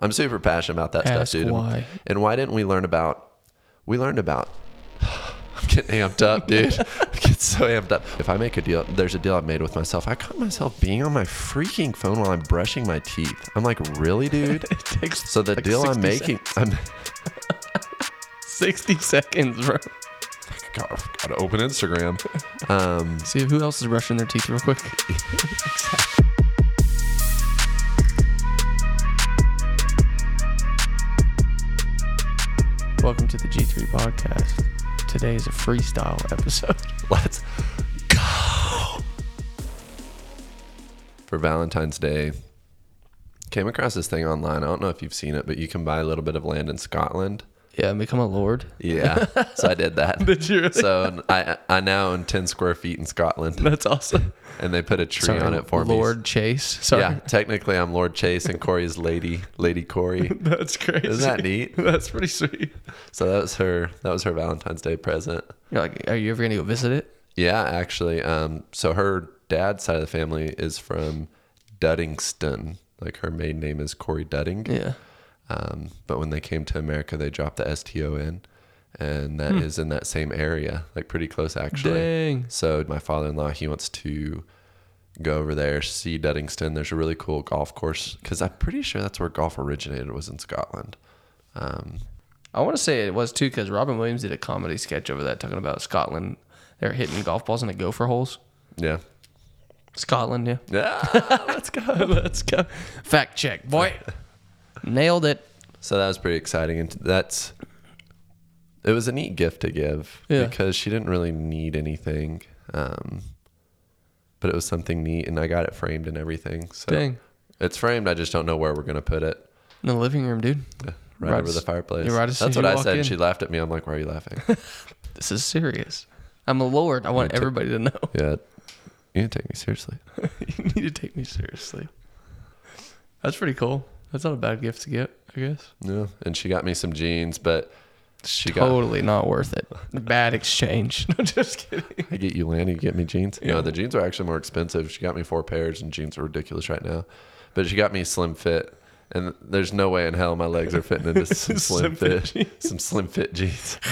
I'm super passionate about that Ask stuff, dude. And- why. And why didn't we learn about? We learned about. I'm getting amped up, dude. I get so amped up. If I make a deal, there's a deal I've made with myself. I caught myself being on my freaking phone while I'm brushing my teeth. I'm like, really, dude? It takes So the like deal I'm 60 making, I'm sixty seconds, bro. gotta, gotta open Instagram. Um, See who else is brushing their teeth real quick. Welcome to the G3 podcast. Today is a freestyle episode. let's go. For Valentine's Day, came across this thing online. I don't know if you've seen it, but you can buy a little bit of land in Scotland. Yeah, and become a lord. Yeah, so I did that. Did you really? So I I now own ten square feet in Scotland, That's awesome. and they put a tree Sorry, on it for me. Lord Chase. Sorry. Yeah, technically I'm Lord Chase, and Corey's Lady Lady Corey. That's crazy. Isn't that neat? That's pretty sweet. So that was her that was her Valentine's Day present. You're like, are you ever gonna go visit it? Yeah, actually. Um, so her dad's side of the family is from Duddingston. Like her maiden name is Corey Dudding. Yeah. Um, but when they came to America, they dropped the STO in, and that is in that same area, like pretty close actually. Dang. So my father-in-law, he wants to go over there, see Duddingston. There's a really cool golf course because I'm pretty sure that's where golf originated was in Scotland. Um, I want to say it was too because Robin Williams did a comedy sketch over that talking about Scotland. They're hitting golf balls into gopher holes. yeah. Scotland, yeah. Yeah. Let's go. Let's go. Fact check, boy. Nailed it. So that was pretty exciting, and that's it was a neat gift to give Yeah. because she didn't really need anything, um, but it was something neat, and I got it framed and everything. So Dang. it's framed. I just don't know where we're gonna put it. In the living room, dude. Right, Right over the fireplace. right That's what I said. in. She laughed at me. I'm like, "Why are you laughing?" This is serious. I'm a lord. I want everybody to know. yeah, you didn't take me seriously. you need to take me seriously. That's pretty cool. That's not a bad gift to get, I guess. Yeah, and she got me some jeans, but she got. Totally not worth it. Bad exchange. No, just kidding. I get you land, you get me jeans. Yeah. No, the jeans are actually more expensive. She got me four pairs, and jeans are ridiculous right now. But she got me slim fit, and there's no way in hell my legs are fitting into some slim, Slim fit fit, some slim fit jeans.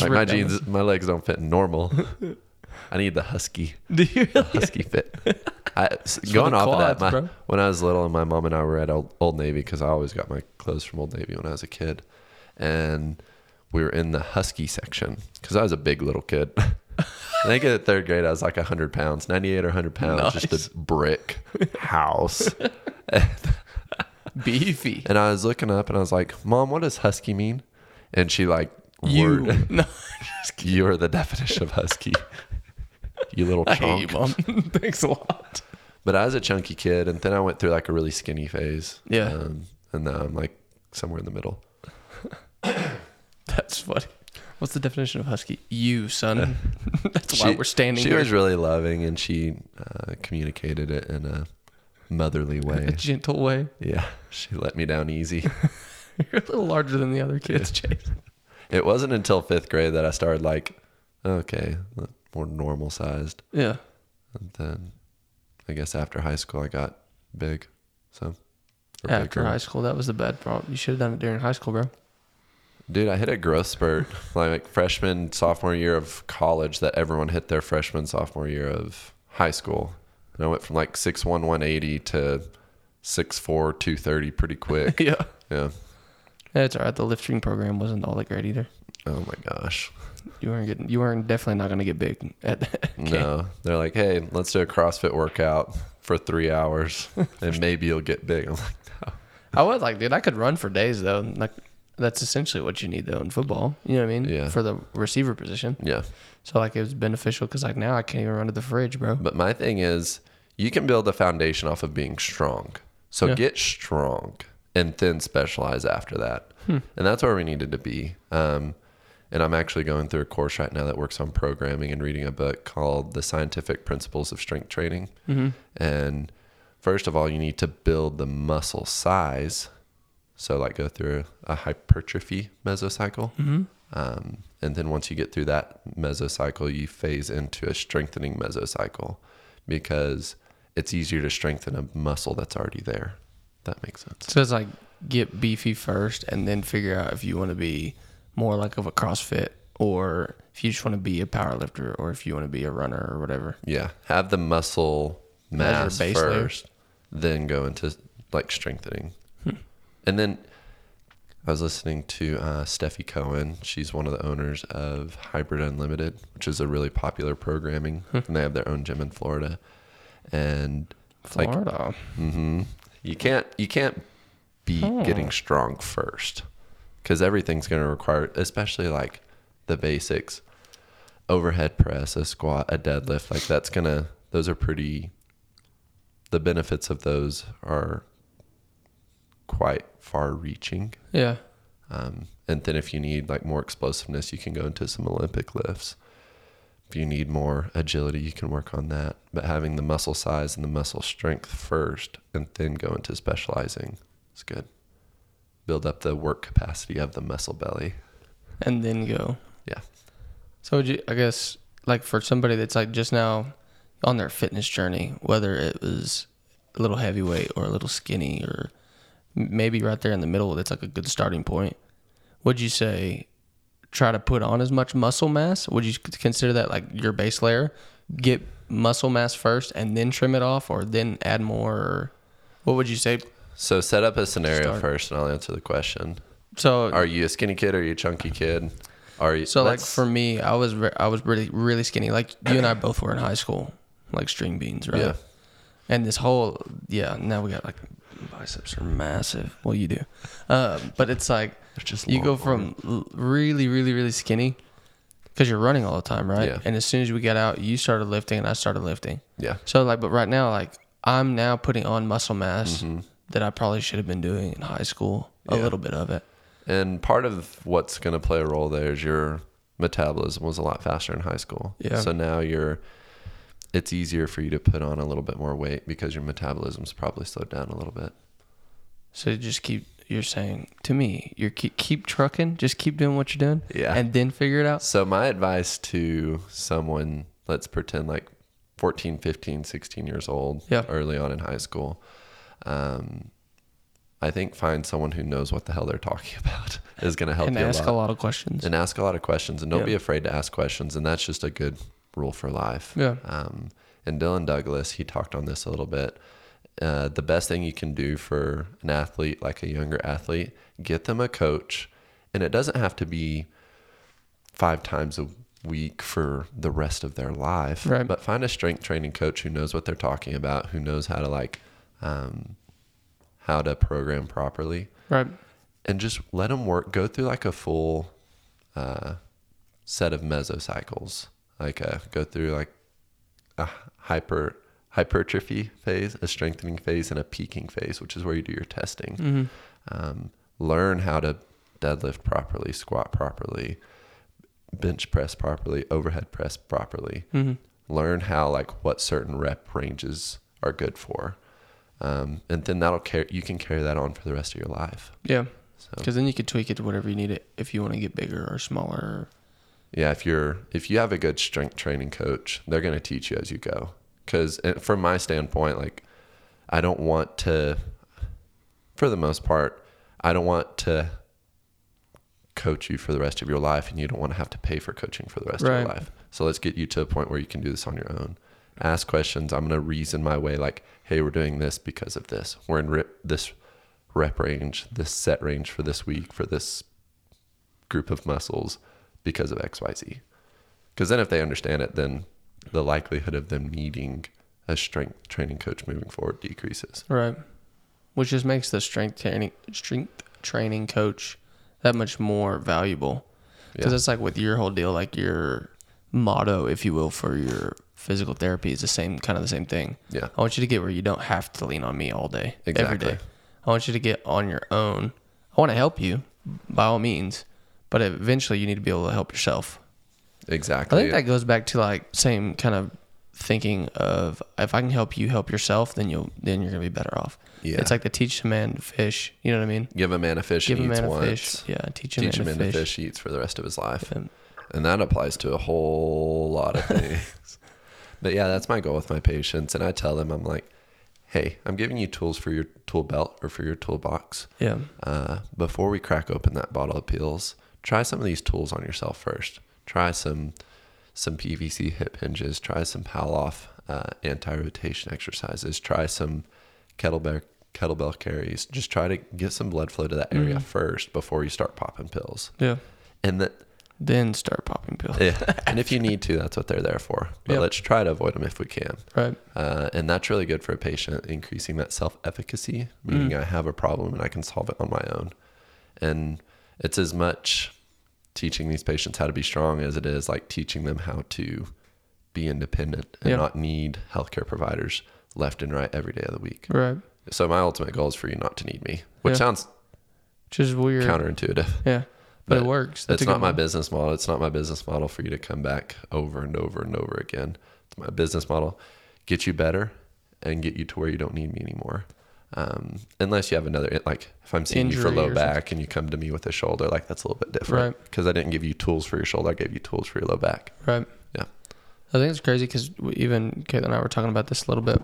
Like my down jeans, my legs don't fit normal. I need the husky, Do you the really? husky fit. I, going off of that, my, bro. when I was little, and my mom and I were at Old, Old Navy because I always got my clothes from Old Navy when I was a kid, and we were in the husky section because I was a big little kid. I think in third grade I was like hundred pounds, ninety eight or hundred pounds, Nice. just a brick house. Beefy. and I was looking up and I was like, "Mom, what does husky mean?" And she like, You. word, No. you are the definition of husky. You little I hate you, chunk. mom. Thanks a lot. But I was a chunky kid, and then I went through like a really skinny phase. Yeah. um, and now I'm like somewhere in the middle. That's funny. What's the definition of husky? You, son. That's why we're standing She here. was really loving, and she uh, communicated it in a motherly way, a gentle way. yeah, she let me down easy. You're a little larger than the other kids, Chase. It wasn't until fifth grade that I started like, okay, more normal sized. Yeah. And then I guess after high school, I got big. So After bigger. high school, that was the bad problem. You should have done it during high school, bro. dude, I hit a growth spurt like freshman, sophomore year of college that everyone hit their freshman, sophomore year of high school. And I went from like 6'1", 180 to 6'4", 230 pretty quick. yeah. yeah. That's all right. The lifting program wasn't all that great either. Oh my gosh. You weren't getting. You weren't definitely not going to get big at that. No, they're like, hey, let's do a CrossFit workout for three hours, and maybe you'll get big. I'm like, no. I was like, dude, I could run for days though. Like, that's essentially what you need though in football. You know what I mean? Yeah. For the receiver position. Yeah. So like, it was beneficial because like now I can't even run to the fridge, bro. But my thing is, you can build a foundation off of being strong. So Yeah. get strong and then specialize after that. Hmm. And that's where we needed to be. Um, and I'm actually going through a course right now that works on programming and reading a book called The Scientific Principles of Strength Training. Mm-hmm. And first of all, you need to build the muscle size. So, like, go through a hypertrophy mesocycle. Mm-hmm. Um, and then once you get through that mesocycle, you phase into a strengthening mesocycle because it's easier to strengthen a muscle that's already there. That makes sense. So it's like get beefy first and then figure out if you want to be more like of a CrossFit or if you just want to be a power lifter or if you want to be a runner or whatever. Yeah, have the muscle mass first, then go into like strengthening. Hmm. And then I was listening to uh, Stefi Cohen. She's one of the owners of Hybrid Unlimited, which is a really popular programming, Hmm. and they have their own gym in Florida. And like, Florida. hmm you can't you can't be Oh. getting strong first because everything's going to require, especially like the basics, overhead press, a squat, a deadlift. Like that's gonna those are pretty. The benefits of those are quite far-reaching. yeah. Um, and then if you need like more explosiveness, you can go into some Olympic lifts. If you need more agility, you can work on that. But having the muscle size and the muscle strength first and then go into specializing is good. Build up the work capacity of the muscle belly. And then go. Yeah. So would you I guess like for somebody that's like just now on their fitness journey, whether it was a little heavyweight or a little skinny or maybe right there in the middle that's like a good starting point. Would you say try to put on as much muscle mass? Would you consider that like your base layer? Get muscle mass first and then trim it off or then add more or what would you say? So set up a scenario Start. first and I'll answer the question. So Are you a skinny kid or are you a chunky kid? Are you So like for me, I was re- I was really really skinny. Like you and I both were in high school, like string beans, right? Yeah. And this whole yeah, now we got like biceps are massive. Well, you do, um, but it's like you go from l- really really really skinny because you're running all the time, right? Yeah. And as soon as we got out, you started lifting and I started lifting. Yeah. So like, but right now, like I'm now putting on muscle mass Mm-hmm. That I probably should have been doing in high school. A Yeah. little bit of it. And part of what's going to play a role there is your metabolism was a lot faster in high school. Yeah. So now you're, it's easier for you to put on a little bit more weight because your metabolism's probably slowed down a little bit. So you just keep. You're saying to me, you're keep keep trucking, just keep doing what you're doing, Yeah. and then figure it out. So my advice to someone, let's pretend like 14, 15, 16 years old, Yeah. early on in high school, um, I think find someone who knows what the hell they're talking about is going to help you. and you ask a a lot. lot of questions. and ask a lot of questions and don't Yeah. be afraid to ask questions and that's just a good rule for life Yeah. um, and dylan douglas he talked on this a little bit uh, the best thing you can do for an athlete like a younger athlete get them a coach and it doesn't have to be five times a week for the rest of their life Right. but find a strength training coach who knows what they're talking about who knows how to like um, how to program properly Right. and just let them work go through like a full uh, set of mesocycles like uh, go through like a hyper hypertrophy phase a strengthening phase and a peaking phase which is where you do your testing Mm-hmm. um, learn how to deadlift properly squat properly bench press properly overhead press properly Mm-hmm. learn how like what certain rep ranges are good for um, and then that'll carry you can carry that on for the rest of your life Yeah. so Because then you can tweak it to whatever you need it if you want to get bigger or smaller. Yeah, if you're if you have a good strength training coach, they're going to teach you as you go. Because from my standpoint, like I don't want to, for the most part, I don't want to coach you for the rest of your life, and you don't want to have to pay for coaching for the rest of your life. So let's get you to a point where you can do this on your own. Ask questions. I'm going to reason my way. Like, hey, we're doing this because of this. We're in rep, this rep range, this set range for this week for this group of muscles because of XYZ. Because then if they understand it, then the likelihood of them needing a strength training coach moving forward decreases. Right. Which just makes the strength training strength training coach that much more valuable. Because Yeah. it's like with your whole deal, like your motto, if you will, for your physical therapy is the same kind of the same thing. Yeah. I want you to get where you don't have to lean on me all day, every Exactly. day. I want you to get on your own. I want to help you by all means, but eventually you need to be able to help yourself. Exactly. I think that goes back to like same kind of thinking of if I can help you help yourself, then you'll then you're gonna be better off. Yeah. It's like the teach a man to fish. You know what I mean? Give a man a fish Give a man a once. fish. Yeah, teach a Teach man, him to in the fish. fish he eats for the rest of his life. And- And that applies to a whole lot of things. but yeah, that's my goal with my patients. And I tell them, I'm like, hey, I'm giving you tools for your tool belt or for your toolbox. Yeah. Uh, before we crack open that bottle of pills, try some of these tools on yourself first. Try some some PVC hip hinges. Try some Palloff uh, anti-rotation exercises. Try some kettlebell kettlebell carries. Just try to get some blood flow to that area Mhm. first before you start popping pills. Yeah. And that Then start popping pills. yeah, and if you need to, that's what they're there for. But Yep. let's try to avoid them if we can. Right. Uh, and that's really good for a patient, increasing that self efficacy, meaning Mm. I have a problem and I can solve it on my own. And it's as much teaching these patients how to be strong as it is like teaching them how to be independent and Yeah. not need healthcare providers left and right every day of the week. Right. So my ultimate goal is for you not to need me, which Yeah. sounds Which is weird. counterintuitive. Yeah. But, But it works. That's It's not my one. business model. It's not my business model for you to come back over and over and over again. It's my business model. Get you better and get you to where you don't need me anymore. Um, unless you have another, like if I'm seeing you for low back and you come to me with a shoulder, like that's a little bit different. Right. Because I didn't give you tools for your shoulder. I gave you tools for your low back. Right. Yeah. I think it's crazy because even Kate and I were talking about this a little bit.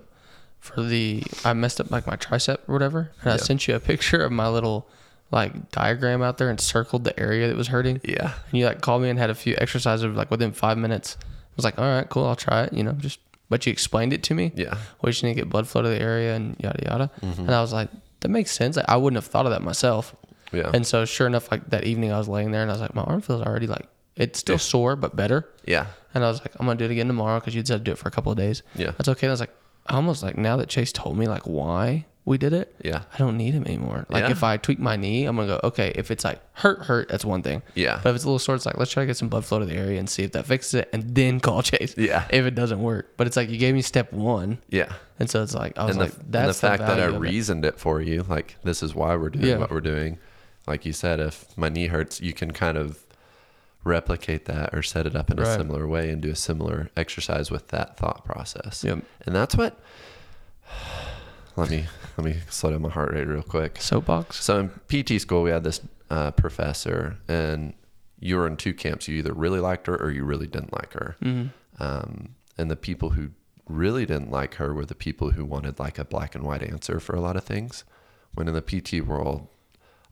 For the, I messed up like my tricep or whatever, and I sent you a picture of my little like diagram out there and circled the area that was hurting. Yeah. And you like called me and had a few exercises like within five minutes. I was like, all right, cool, I'll try it. You know, just but you explained it to me. Yeah. You just need to get blood flow to the area and yada yada. Mm-hmm. And I was like, that makes sense. Like, I wouldn't have thought of that myself. Yeah. And so sure enough, like that evening, I was laying there and I was like, my arm feels already like it's still Yeah. sore but better. yeah. And I was like, I'm gonna do it again tomorrow because you'd said do it for a couple of days. Yeah. That's okay. And I was like, I almost like now that Chase told me like why we did it, Yeah. I don't need him anymore. Like Yeah. if I tweak my knee, I'm gonna go okay. If it's like hurt, hurt, that's one thing. Yeah. But if it's a little sore, it's like let's try to get some blood flow to the area and see if that fixes it, and then call Chase. Yeah. If it doesn't work, but it's like you gave me step one, Yeah. and so it's like I was and the, like, and that's the fact that I of it. reasoned it. for you, like this is why we're doing Yeah. what we're doing. Like you said, if my knee hurts, you can kind of replicate that or set it up in a similar way and do a similar exercise with that thought process. Yep. And that's what. Let me let me slow down my heart rate real quick. Soapbox. So in PT school, we had this uh, professor, and you were in two camps. You either really liked her or you really didn't like her. Mhm. Um, and the people who really didn't like her were the people who wanted like a black and white answer for a lot of things. When in the PT world,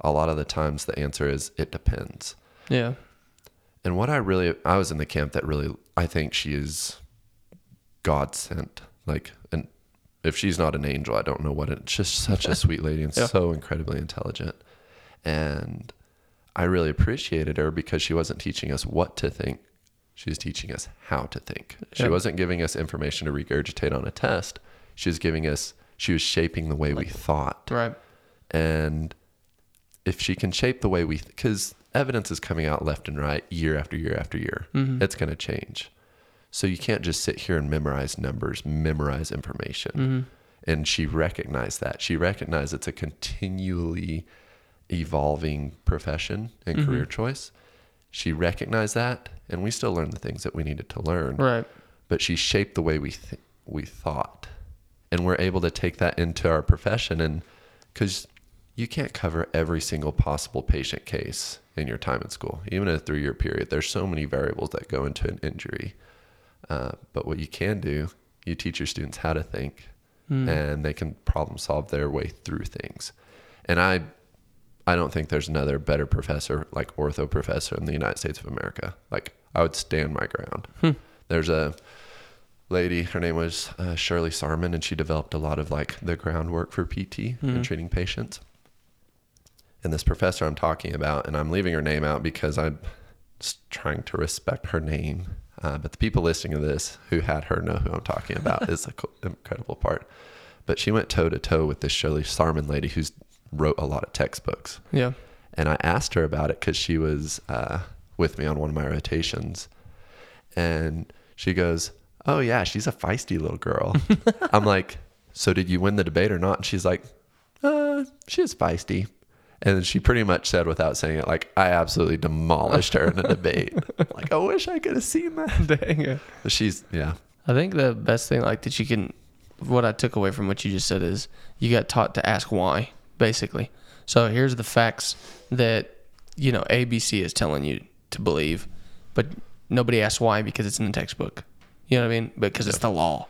a lot of the times the answer is it depends. Yeah. And what I really, I was in the camp that really, I think she is God sent. Like, and if she's not an angel, I don't know what. It, just such a sweet lady and Yeah. so incredibly intelligent. And I really appreciated her because she wasn't teaching us what to think. She was teaching us how to think. She Yeah. wasn't giving us information to regurgitate on a test. She was giving us, she was shaping the way we thought. Right. And if she can shape the way we, because evidence is coming out left and right year after year after year, Mhm. it's going to change. So you can't just sit here and memorize numbers, memorize information. Mhm. And she recognized that. She recognized it's a continually evolving profession and Mhm. career choice. She recognized that, and we still learn the things that we needed to learn Right. but she shaped the way we th- we thought, and we're able to take that into our profession. And because you can't cover every single possible patient case in your time in school, even a three year period, there's so many variables that go into an injury. Uh, but what you can do, you teach your students how to think, Mm. and they can problem solve their way through things. And I, I don't think there's another better professor like ortho professor in the United States of America. Like I would stand my ground. Hmm. There's a lady, her name was uh, Shirley Sahrmann, and she developed a lot of like the groundwork for PT Mhm. and treating patients. And this professor I'm talking about, and I'm leaving her name out because I'm just trying to respect her name. Uh, but the people listening to this who had her know who I'm talking about is the co- incredible part. But she went toe to toe with this Shirley Sahrmann lady who's wrote a lot of textbooks. Yeah. And I asked her about it because she was uh, with me on one of my rotations. And she goes, Oh, yeah, she's a feisty little girl. I'm like, So did you win the debate or not? And she's like, uh, She's feisty. And she pretty much said without saying it, like, I absolutely demolished her in a debate. like, I wish I could have seen that. Dang it. But she's, yeah. I think the best thing like that you can what I took away from what you just said is you got taught to ask why, basically. So here's the facts that you know ABC is telling you to believe, but nobody asks why because it's in the textbook. You know what I mean? Because it's the law.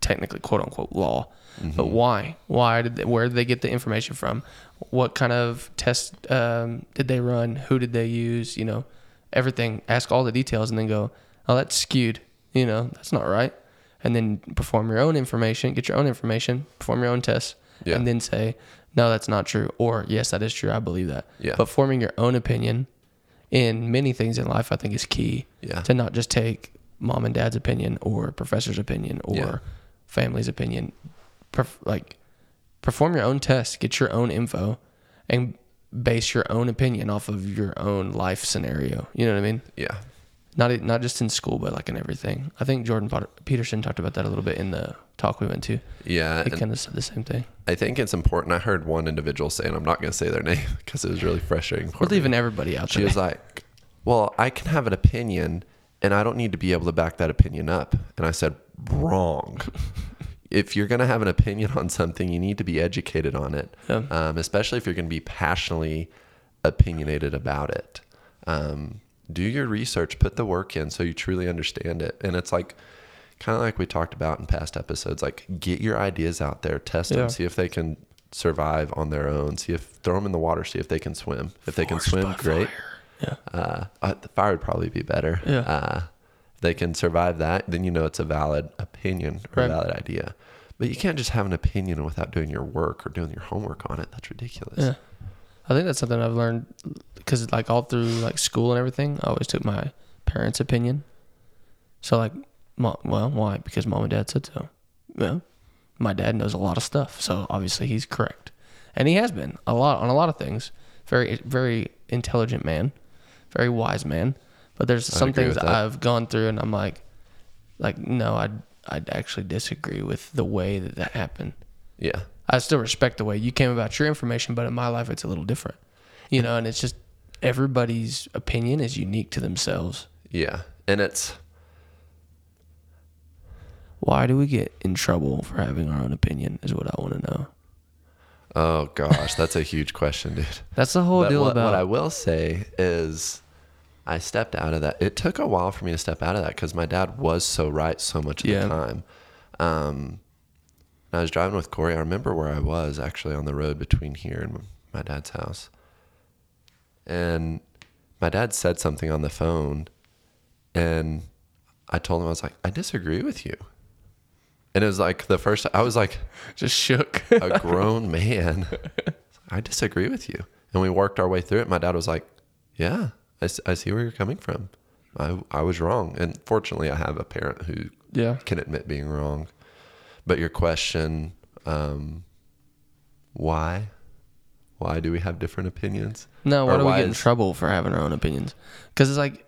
technically quote unquote law. Mm-hmm. But why? Why did they, where did they get the information from? What kind of test um, did they run? Who did they use? You know, everything. Ask all the details and then go, oh, that's skewed. You know, that's not right. And then perform your own information, get your own information, perform your own tests, Yeah. and then say, no, that's not true. Or yes, that is true. I believe that. Yeah. But forming your own opinion in many things in life, I think, is key Yeah. to not just take mom and dad's opinion or professor's opinion or Yeah. family's opinion. Perf- like, perform your own test, get your own info, and base your own opinion off of your own life scenario. You know what I mean? Yeah. Not not just in school, but like in everything. I think Jordan Potter- Peterson talked about that a little bit in the talk we went to. Yeah. He kind of said the same thing. I think it's important. I heard one individual say, and I'm not going to say their name because it was really frustrating. For We're me. leaving everybody out She there. was like, "Well, I can have an opinion, and I don't need to be able to back that opinion up." And I said, "Wrong. if you're going to have an opinion on something, you need to be educated on it, Yeah. um, especially if you're going to be passionately opinionated about it. Um, do your research, put the work in, so you truly understand it. And it's like." Kind of like we talked about in past episodes, like get your ideas out there, test Yeah. them, see if they can survive on their own. See if throw them in the water, see if they can swim. If they can swim, great. fire. Yeah. Uh, uh, the fire would probably be better. Yeah. Uh, they can survive that, then you know it's a valid opinion or Right. a valid idea. But you can't just have an opinion without doing your work or doing your homework on it. That's ridiculous. Yeah. I think that's something I've learned because like all through like school and everything, I always took my parents' opinion. So like, mo- well, why? Because mom and dad said so. Well, my dad knows a lot of stuff, so obviously he's correct, and he has been a lot on a lot of things. Very, very intelligent man, very wise man. But there's some things. I've gone through, and I'm like, like no, I'd I'd actually disagree with the way that that happened. Yeah. I still respect the way you came about your information, but in my life, it's a little different. You know, and it's just everybody's opinion is unique to themselves. Yeah. And it's, Why do we get in trouble for having our own opinion? Is what I want to know. oh gosh, that's a huge question, dude. That's the whole But deal what, about. what I will say is, I stepped out of that. It took a while for me to step out of that because my dad was so right so much of Yeah. the time. Um, I was driving with Corey. I remember where I was actually on the road between here and my dad's house. And my dad said something on the phone, and I told him I was like, I disagree with you. And it was like the first. I was like, just shook. a grown man. I disagree with you. And we worked our way through it. My dad was like, Yeah, I, I see where you're coming from. I, I was wrong. And fortunately, I have a parent who yeah. can admit being wrong. But your question, um, why? Why do we have different opinions? No, why Or do we get in is- trouble for having our own opinions? Because it's like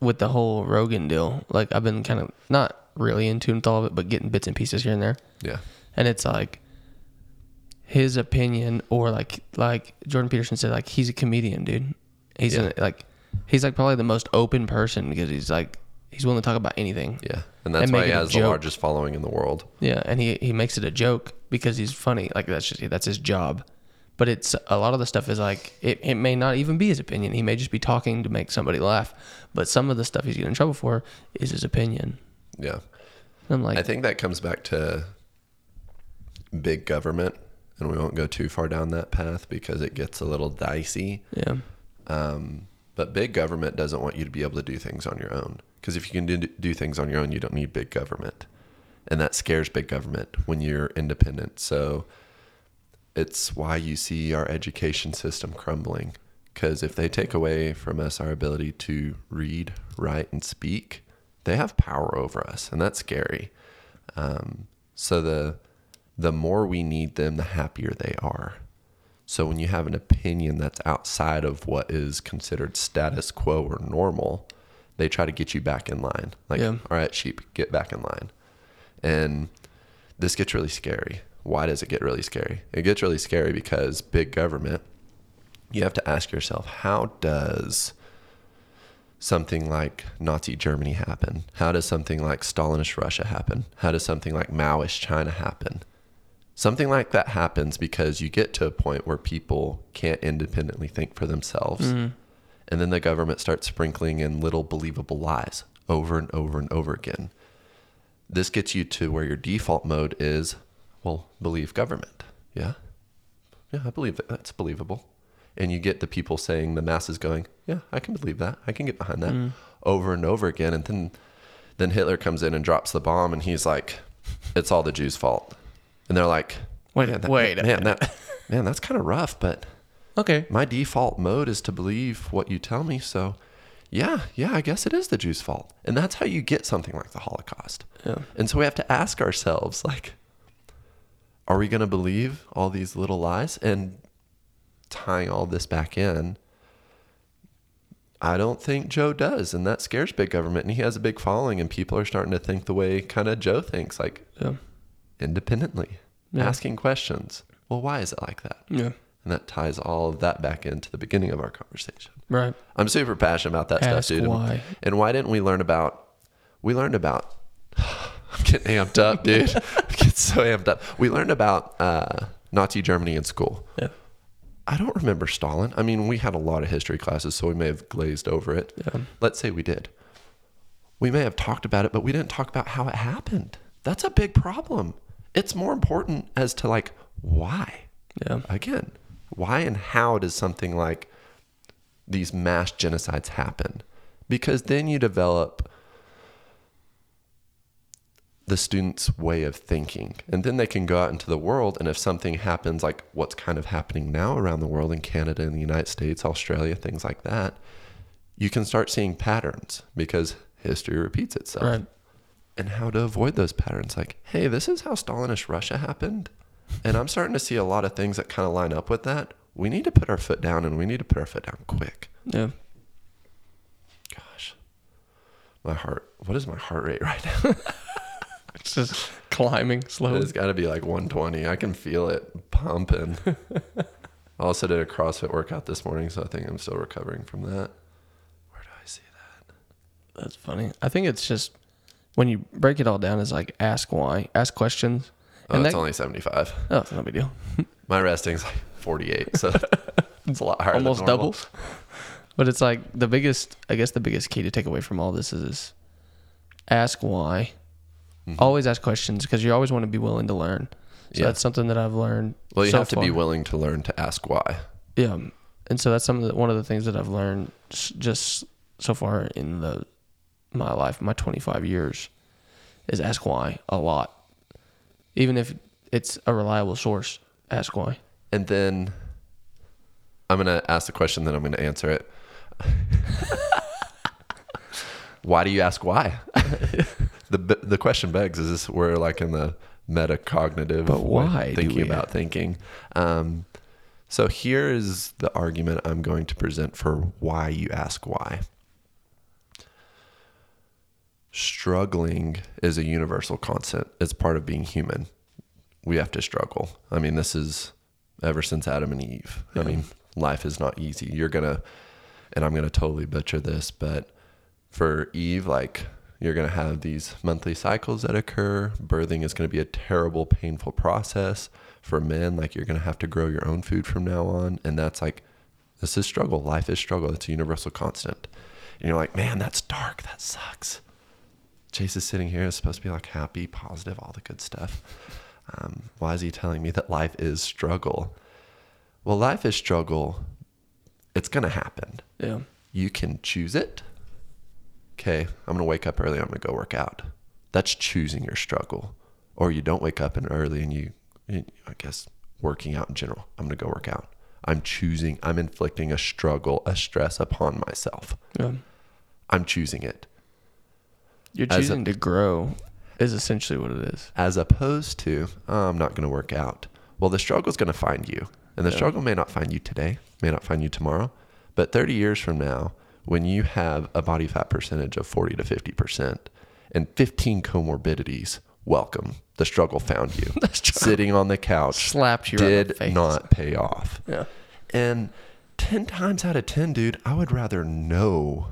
with the whole Rogan deal. Like I've been kind of not really in tune with all of it, but getting bits and pieces here and there. Yeah. and it's like his opinion or like like Jordan Peterson said like he's a comedian dude he's Yeah. an, like he's like probably the most open person because he's like he's willing to talk about anything Yeah. And that's And why make he it a has the joke. largest following in the world. yeah and he he makes it a joke because he's funny like that's just that's his job but it's a lot of the stuff is like it, it may not even be his opinion he may just be talking to make somebody laugh but some of the stuff he's getting in trouble for is his opinion Yeah. And I'm like I think that comes back to big government, and we won't go too far down that path because it gets a little dicey. yeah Um, but big government doesn't want you to be able to do things on your own. Because if you can do, do things on your own, you don't need big government. And that scares big government when you're independent. So it's why you see our education system crumbling. Because if they take away from us our ability to read, write, and speak, they have power over us. And that's scary. Um, so the the more we need them, the happier they are. So when you have an opinion that's outside of what is considered status quo or normal, they try to get you back in line. Like, Yeah. all right, sheep, get back in line. And this gets really scary. Why does it get really scary? It gets really scary because big government, you have to ask yourself, how does something like Nazi Germany happen? How does something like Stalinist Russia happen? How does something like Maoist China happen? Something like that happens because you get to a point where people can't independently think for themselves. Mm-hmm. And then the government starts sprinkling in little believable lies over and over and over again. this gets you to where your default mode is, well, believe government. Yeah. Yeah, I believe that. That's believable. And you get the people saying, the masses going, yeah, I can believe that. I can get behind that over and over again. And then, then Hitler comes in and drops the bomb and he's like, it's all the Jews' fault. And they're like, Wait, man, that, wait man, that, man, that's kind of rough, but Okay. my default mode is to believe what you tell me. So, yeah, yeah, I guess it is the Jews' fault. And that's how you get something like the Holocaust. Yeah. And so we have to ask ourselves, like, are we going to believe all these little lies? And tying all this back in, I don't think Joe does. And that scares big government. And he has a big following, and people are starting to think the way kind of Joe thinks, like Yeah. Independently, Yeah. asking questions. Well, why is it like that? Yeah. And that ties all of that back into the beginning of our conversation. Right. I'm super passionate about that Ask stuff, dude. And- why. And why didn't we learn about? We learned about. I'm getting amped up, dude. I get so amped up. We learned about uh, Nazi Germany in school. Yeah. I don't remember Stalin. I mean, we had a lot of history classes, so we may have glazed over it. Yeah. Let's say we did. We may have talked about it, but we didn't talk about how it happened. That's a big problem. It's more important as to like why Yeah. again, why and how does something like these mass genocides happen? Because then you develop the student's way of thinking. And then they can go out into the world. And if something happens, like what's kind of happening now around the world in Canada and the United States, Australia, things like that, you can start seeing patterns because history repeats itself Right. And how to avoid those patterns. Like, hey, this is how Stalinist Russia happened. And I'm starting to see a lot of things that kind of line up with that. We need to put our foot down and we need to put our foot down quick. Yeah. Gosh. My heart, what is my heart rate right now? It's just climbing slowly. it's got to be like 120. I can feel it pumping. I also did a CrossFit workout this morning, so I think I'm still recovering from that. Where do I see that? That's funny. I think it's just when you break it all down, it's like ask why, ask questions. Oh, And it's that- only 75. Oh, it's no big deal. My resting's like 48, so it's a lot higher. than Almost normal. double. But it's like the biggest, I guess the biggest key to take away from all this is ask why. Mm-hmm. Always ask questions because you always want to be willing to learn. So Yeah. that's something that I've learned. Well, you so have to be willing to learn to ask why. Yeah, and so that's some of the, one of the things that I've learned just so far in the my life, my 25 years, is ask why a lot. Even if it's a reliable source, ask why. And then I'm going to ask the question, then I'm going to answer it. why do you ask why? the the question begs is this we're like in the metacognitive But why thinking about thinking. Um, so here is the argument I'm going to present for why you ask why. Struggling is a universal constant. It's part of being human. We have to struggle. I mean, this is ever since Adam and Eve. I mean, life is not easy. You're gonna, and I'm gonna totally butcher this, but for Eve, like you're gonna have these monthly cycles that occur. Birthing is gonna be a terrible, painful process. For men, like you're gonna have to grow your own food from now on, and that's like, this is struggle. Life is struggle. It's a universal constant. And you're like, man, that's dark. That sucks. Chase is sitting here. It's supposed to be like happy, positive, all the good stuff. Um, why is he telling me that life is struggle? Well, life is struggle. It's going to happen. Yeah, You can choose it. Okay, I'm going to wake up early. I'm going to go work out. That's choosing your struggle. Or you don't wake up and early and you, you- I guess, working out in general. I'm going to go work out. I'm choosing, I'm inflicting a struggle, a stress upon myself. yeah. I'm choosing it. You're As a- choosing to grow is essentially what it is. as opposed to "Oh, I'm not going to work out. Well, the struggle is going to find you, and the Yeah. struggle may not find you today, may not find you tomorrow, but 30 years from now, when you have a body fat percentage of 40 to 50 percent and 15 comorbidities, welcome. The struggle found you. Sitting on the couch Slapped you did not pay off. Yeah, And 10 times out of 10, dude, I would rather know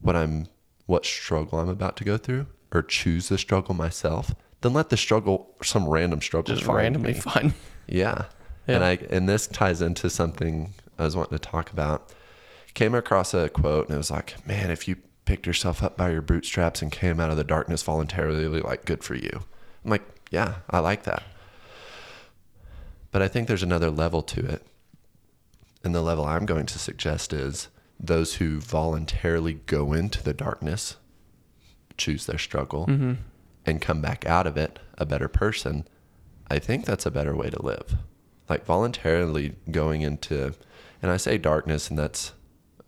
what I'm what struggle I'm about to go through or choose the struggle myself then let the struggle some random struggle just find randomly me. find. Yeah. Yeah. And I and this ties into something I was wanting to talk about. Came across a quote and it was like, man, if you picked yourself up by your bootstraps and came out of the darkness voluntarily. Like, good for you. I'm like, yeah, I like that. But I think there's another level to it. And the level I'm going to suggest is those who voluntarily go into the darkness, choose their struggle, Mm-hmm. and come back out of it a better person. I think that's a better way to live. Like voluntarily going into, and I say darkness, and that's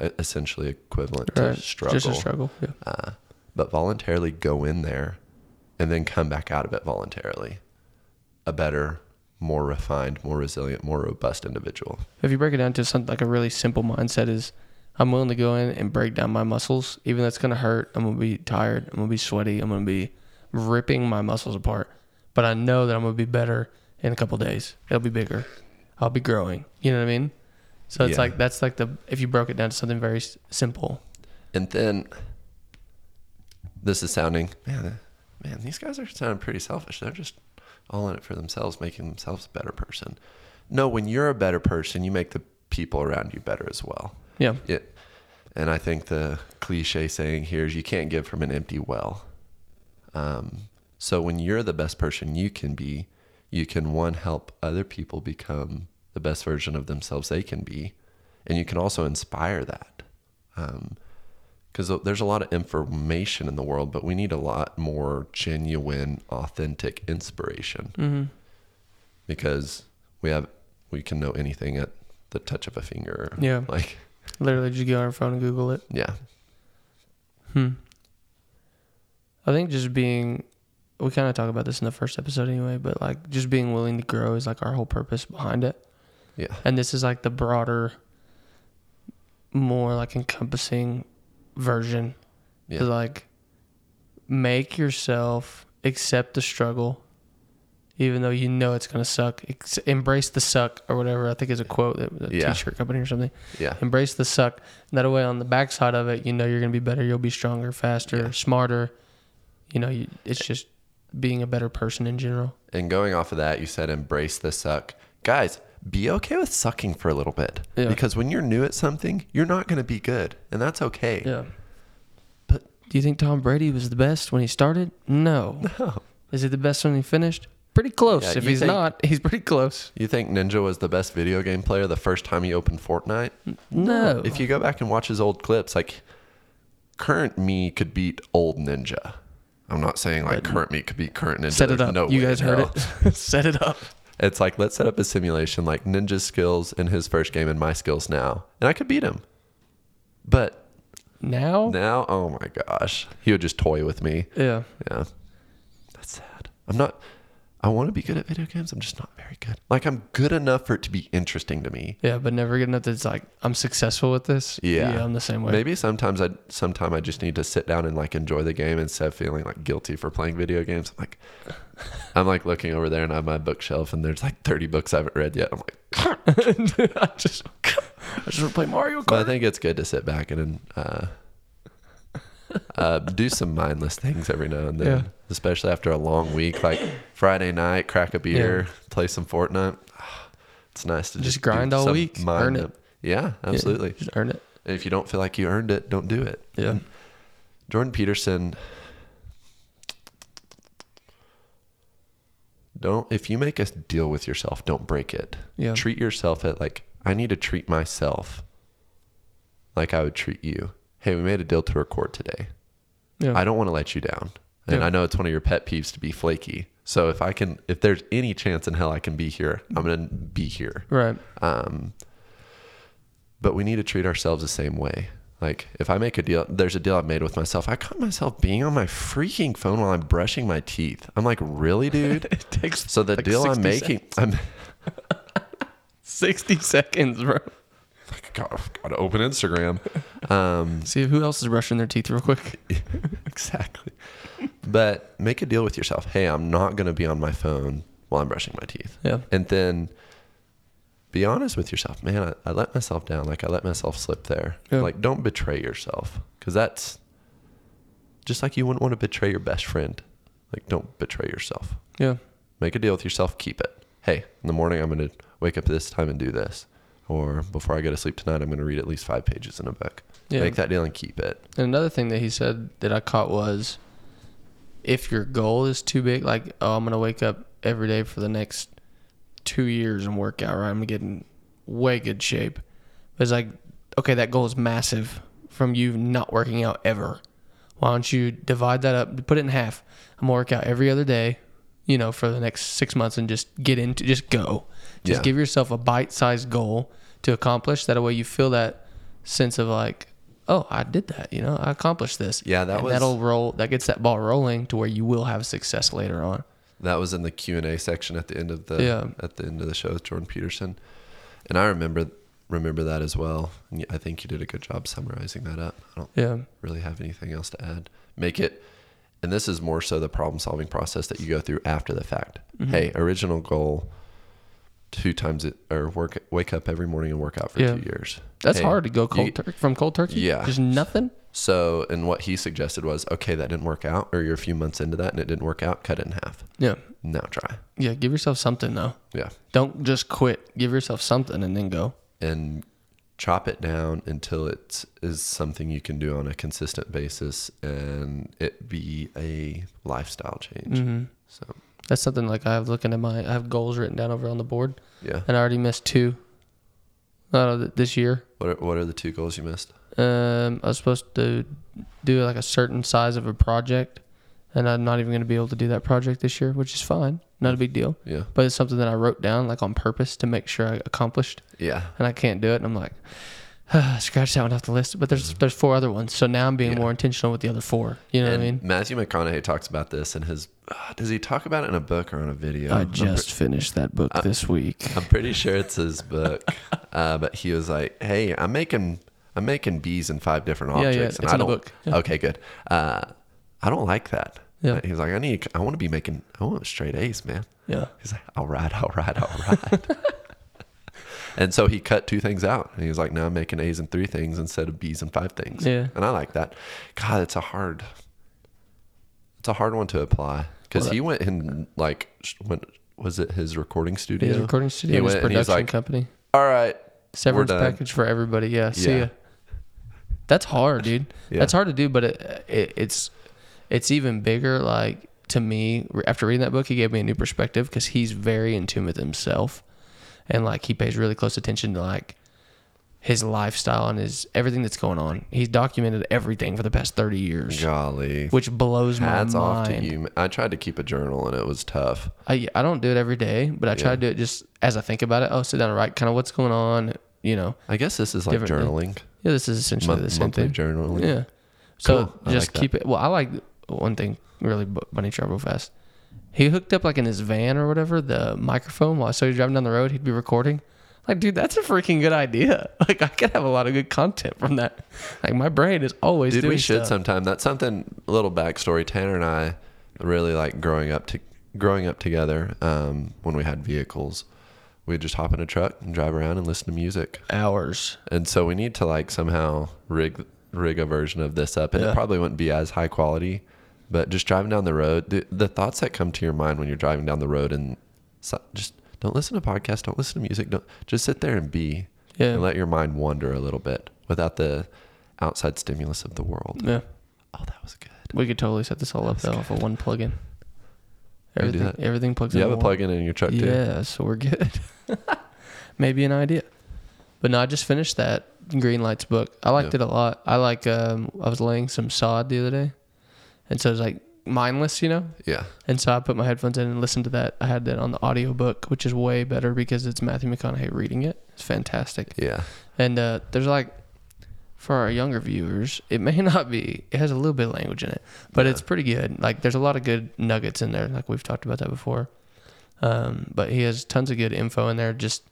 essentially equivalent Right. to struggle. Just a struggle. Yeah. Uh, but voluntarily go in there and then come back out of it voluntarily. A better, more refined, more resilient, more robust individual. If you break it down to something like a really simple mindset is I'm willing to go in and break down my muscles, even though it's gonna hurt. I'm gonna be tired. I'm gonna be sweaty. I'm gonna be ripping my muscles apart. But I know that I'm gonna be better in a couple days. It'll be bigger. I'll be growing. You know what I mean? So it's Yeah. like that's like the if you broke it down to something very s- simple. And then this is sounding, man, man, these guys are sounding pretty selfish. They're just all in it for themselves, making themselves a better person. No, when you're a better person, you make the people around you better as well. Yeah. It, and I think the cliche saying here is you can't give from an empty well. Um, so when you're the best person you can be, you can one help other people become the best version of themselves they can be, and you can also inspire that. Because there's a lot of information in the world, but we need a lot more genuine, authentic inspiration. Mm-hmm. Because we have we can know anything at the touch of a finger. Yeah. Like Literally just go on your phone and Google it. yeah. Hmm. I think just being, we kind of talk about this in the first episode anyway, but like just being willing to grow is like our whole purpose behind it. Yeah. And this is like the broader, more like encompassing version. Yeah. To like make yourself accept the struggle, even though you know it's gonna suck. Embrace the suck or whatever. I think is a quote that a Yeah. t-shirt company or something. Yeah. Embrace the suck. That way, on the backside of it, you know you're gonna be better. You'll be stronger, faster, Yeah. smarter. You know, you, it's just being a better person in general. And going off of that, you said embrace the suck. Guys, be okay with sucking for a little bit. Yeah. Because when you're new at something, you're not going to be good. And that's okay. Yeah. But Do you think Tom Brady was the best when he started? No. no. Is he the best when he finished? Pretty close. Yeah, if he's think- not, he's pretty close. You think Ninja was the best video game player the first time he opened Fortnite? No. If you go back and watch his old clips, like current me could beat old Ninja. I'm not saying like But- current me could beat current Ninja. set it There's up. No you guys heard it. Set it up. It's like let's set up a simulation like Ninja's skills in his first game and my skills now, and I could beat him. But Now? now, oh my gosh, he would just toy with me. Yeah. Yeah, that's sad. I'm not. I want to be good at video games. I'm just not very good. Like I'm good enough for it to be interesting to me. Yeah, but never good enough that it's like I'm successful with this. Yeah. yeah I'm the same way. Maybe sometimes I sometime I just need to sit down and like enjoy the game instead of feeling like guilty for playing video games. I'm like I'm like looking over there and I have my bookshelf and there's like 30 books I haven't read yet. I'm like, I just I just want to play Mario but I think it's good to sit back and uh, uh, do some mindless things every now and then, Yeah. especially after a long week. Like Friday night, crack a beer, play some Fortnite. It's nice to Just just, grind all week, earn it. Yeah, absolutely. Just earn it. If you don't feel like you earned it, don't do it. Yeah. And Jordan Peterson. Don't if you make a deal with yourself, don't break it. Yeah. Treat yourself at like I need to treat myself like I would treat you. Hey, we made a deal to record today. Yeah. I don't want to let you down. And Yeah. I know it's one of your pet peeves to be flaky. So if I can if there's any chance in hell I can be here, I'm going to be here. right. Um, but we need to treat ourselves the same way. Like if I make a deal, there's a deal I've made with myself. I caught myself being on my freaking phone while I'm brushing my teeth. I'm like, really, dude? It takes So the like deal I'm 60 making, I'm sixty seconds, bro. Like, gotta, gotta open Instagram. Um, See who else is brushing their teeth real quick. exactly. But make a deal with yourself. Hey, I'm not gonna be on my phone while I'm brushing my teeth. Yeah. And then be honest with yourself, man. I, I let myself down. Like I let myself slip there. Yeah. Like don't betray yourself because that's just like you wouldn't want to betray your best friend. Like don't betray yourself. Yeah. Make a deal with yourself. Keep it. Hey, in the morning I'm gonna wake up this time and do this. Or before I go to sleep tonight, I'm going to read at least five pages in a book. Yeah. Make that deal and keep it. And another thing that he said that I caught was if your goal is too big, like, oh, I'm going to wake up every day for the next two years and work out, right? I'm getting way good shape. But it's like, okay, that goal is massive from you not working out ever. Why don't you divide that up, put it in half? I'm going to work out every other day, you know, for the next six months and just get into, just go. Just Yeah. give yourself a bite sized goal to accomplish. That way you feel that sense of like, oh, I did that. You know, I accomplished this. Yeah, that and was- that'll roll. That gets that ball rolling to where you will have success later on. That was in the Q and A section at the end of the Yeah. at the end of the show with Jordan Peterson, and I remember remember that as well. And I think you did a good job summarizing that up. I don't Yeah, really have anything else to add. Make it, and this is more so the problem solving process that you go through after the fact. Mm-hmm. Hey, original goal, two times it or work wake up every morning and work out for Yeah. two years. that's Hey, hard to go cold you- tur- from cold turkey. Yeah. just nothing. So, and what he suggested was, okay, that didn't work out, or you're a few months into that and it didn't work out, cut it in half. Yeah, Now try. yeah. Give yourself something though. Yeah. Don't just quit. Give yourself something and then go. and chop it down until it is something you can do on a consistent basis and it be a lifestyle change. hmm So, That's something like I have looking at my. I have goals written down over on the board, yeah. and I already missed two. Out of th- this year. What are, what are the two goals you missed? Um, I was supposed to do like a certain size of a project, and I'm not even going to be able to do that project this year, which is fine, not a big deal. Yeah. But it's something that I wrote down like on purpose to make sure I accomplished, Yeah. and I can't do it. And I'm like, scratch that one off the list. But there's there's four other ones, so now I'm being Mm-hmm. Yeah. more intentional with the other four. You know and what I mean? Matthew McConaughey talks about this in his. Uh, does he talk about it in a book or on a video? I I'm just finished that book this week. I'm pretty sure it's his book, uh, but he was like, "Hey, I'm making I'm making bees in five different objects, Yeah, yeah, objects, and it's I don't." book. Yeah. Okay, good. Uh, I don't like that. Yeah. He's like, "I need. I want to be making. I want straight A's, man." Yeah. He's like, "All right, all right, all right." and so he cut two things out, and he was like, "Now I'm making A's in three things instead of B's in five things." Yeah. and I like that. God, it's a hard. It's a hard one to apply because Well, he went in like went was it his recording studio? His recording He studio, his went production like, company, All right, severance package for everybody. Yeah, see Yeah. ya. That's hard, dude. Yeah. That's hard to do, but it, it, it's it's even bigger. Like to me, after reading that book, he gave me a new perspective because he's very in tune with himself, and like he pays really close attention to like his lifestyle and his everything that's going on. He's documented everything for the past thirty years, golly. which blows my Hats off mind. to you. I tried to keep a journal and it was tough. I I don't do it every day, but I try Yeah. to do it just as I think about it. I'll sit down and write kind of what's going on. You know, I guess this is like journaling, yeah, this is essentially the same thing. journaling. Yeah. So Cool. Just like that. keep it. Well, I like one thing really, Bunny real fast. He hooked up like in his van or whatever the microphone while so he's driving down the road. He'd be recording. Like, dude, that's a freaking good idea. Like, I could have a lot of good content from that. Like, my brain is always Dude, doing we should stuff. sometime. That's something. A little backstory. Tanner and I really like growing up to growing up together. Um, when we had vehicles, we'd just hop in a truck and drive around and listen to music. hours. And so we need to like somehow rig rig a version of this up, and Yeah. it probably wouldn't be as high quality. But just driving down the road, the, the thoughts that come to your mind when you're driving down the road, and so, just don't listen to podcasts, don't listen to music, don't just sit there and be, Yeah. and let your mind wander a little bit without the outside stimulus of the world. Yeah. Oh, that was good. We could totally set this all up though of one plug-in. Everything, that. everything plugs you in. have a plug-in in your truck too? Yeah, so we're good. Maybe an idea. But no, I just finished that Green Lights book. I liked it a lot. I like um I was laying some sod the other day. And so it's like mindless, you know? Yeah. And so I put my headphones in and listened to that. I had that on the audio book, which is way better because it's Matthew McConaughey reading it. It's fantastic. Yeah. And uh, there's like, for our younger viewers, it may not be, it has a little bit of language in it, but Yeah. it's pretty good. Like, there's a lot of good nuggets in there. Like, we've talked about that before. Um, but he has tons of good info in there, just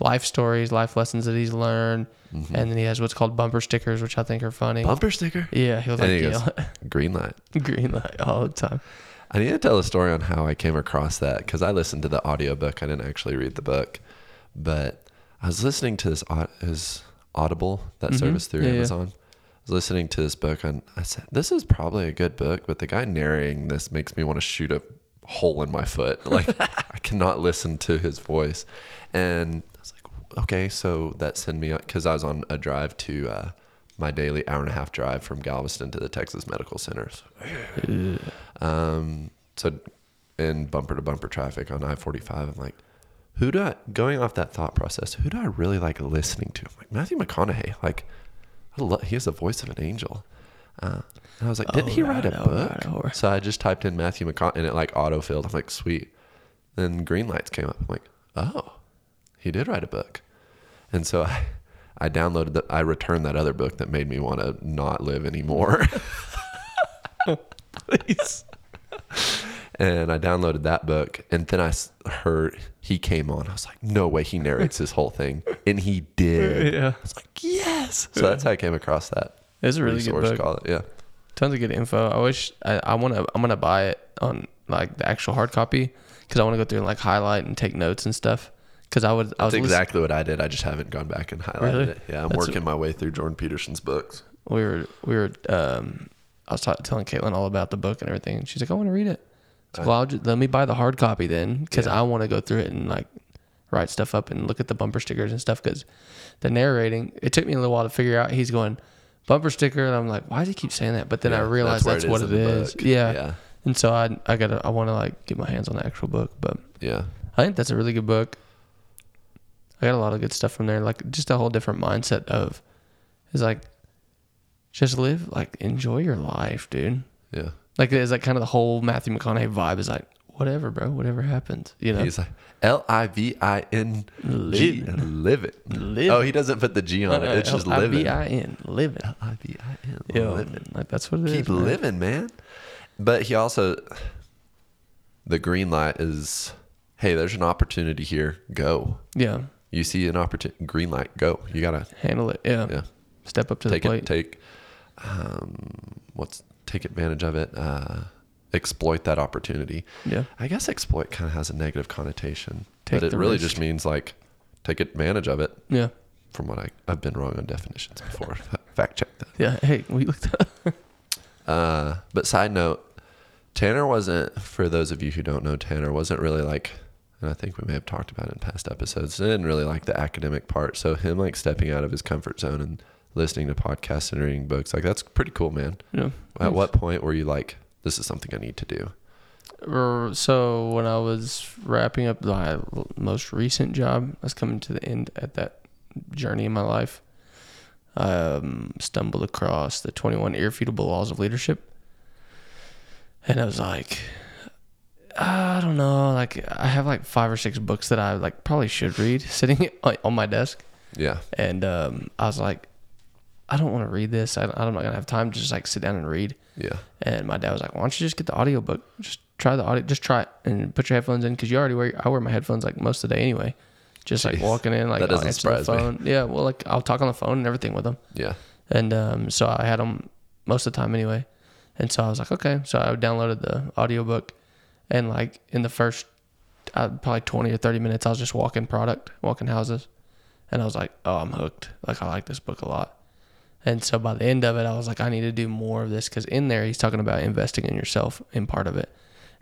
life stories, life lessons that he's learned. Mhm. And then he has what's called bumper stickers, which I think are funny. Bumper sticker. yeah, he was And like, he goes, Green light. green light all the time. I need to tell a story on how I came across that because I listened to the audiobook. I didn't actually read the book, but I was listening to this his Audible, that Mhm. service through Yeah, yeah. Amazon. I was listening to this book and I said, "This is probably a good book," but the guy narrating this makes me want to shoot a hole in my foot. Like I cannot listen to his voice, and I was like, okay, so that sent me because I was on a drive to uh, my daily hour and a half drive from Galveston to the Texas Medical Center. So, um, so in bumper to bumper traffic on I forty five, I'm like, who do I going off that thought process? Who do I really like listening to? I'm like Matthew McConaughey, like love, he has the voice of an angel. Uh, and I was like, didn't he write a book? So I just typed in Matthew McConaughey and it like autofilled. I'm like, sweet. Then green lights came up. I'm like, oh, he did write a book. And so I, I downloaded that. I returned that other book that made me want to not live anymore. Please. And I downloaded that book, and then I heard he came on. I was like, "No way!" He narrates this whole thing, and he did. Yeah. I was like, "Yes!" So that's how I came across that. It's a really good book. Call it, yeah. Tons of good info. I wish I, I want to. I'm gonna buy it on like the actual hard copy because I want to go through and like highlight and take notes and stuff. Because I would. I was That's lis- exactly what I did. I just haven't gone back and highlighted Really? it. Yeah, I'm That's- working my way through Jordan Peterson's books. we were we were um I was ta- telling Caitlin all about the book and everything and she's like I want to read it so well I'll just, let me buy the hard copy then because. I want to go through it and like write stuff up and look at the bumper stickers and stuff because the narrating it took me a little while to figure out he's going bumper sticker and I'm like why does he keep saying that but then I Yeah, realized where that's, what it in the is book. yeah. yeah, and so I I gotta I want to like get my hands on the actual book but yeah. I think that's a really good book. I got a lot of good stuff from there. Like just a whole different mindset of is like just live like enjoy your life, dude. yeah. Like is like kind of the whole Matthew McConaughey vibe is like whatever, bro, whatever happens, you know. He's like L I V I N G, Live. live it. Live. Oh, he doesn't put the G on it. It's just living. L L-I-V-I-N, living. I V I N, Yo, living. like that's what it is. Keep man. living, man. But he also, the green light is, hey, there's an opportunity here. Go. Yeah, You see an opportunity, green light. Go. You gotta, handle it. Yeah, yeah, step up to take the it. plate. Take, um, what's take advantage of it. Uh, exploit that opportunity. yeah, I guess exploit kind of has a negative connotation, Take but it really risk. just means like take advantage of it. yeah, From what I, I've been wrong on definitions before. Fact check that. yeah. Hey, we looked up. Uh, but side note, Tanner wasn't. For those of you who don't know, Tanner wasn't really like. And I think we may have talked about it in past episodes. I didn't really like the academic part. So him like stepping out of his comfort zone and listening to podcasts and reading books, like that's pretty cool, man. Yeah. At what point were you like, this is something I need to do? So when I was wrapping up my most recent job, I was coming to the end at that journey in my life. I um, stumbled across the 21 irrefutable laws of leadership, and I was like, I don't know, like I have like five or six books that I like probably should read sitting on my desk, Yeah. and um, I was like, I don't want to read this. I, I'm not gonna have time to just like sit down and read. Yeah. And my dad was like, "Why don't you just get the audiobook? Just try the audio. Just try it and put your headphones in because you already wear. I wear my headphones like most of the day anyway. Just like walking in, like That doesn't answer the surprise me. phone. Yeah, well, like I'll talk on the phone and everything with them. Yeah. And um, so I had them most of the time anyway. And so I was like, okay. So I downloaded the audiobook, and like in the first uh, probably twenty or thirty minutes, I was just walking product, walking houses, and I was like, oh, I'm hooked. Like I like this book a lot. And so by the end of it, I was like, I need to do more of this because in there he's talking about investing in yourself in part of it.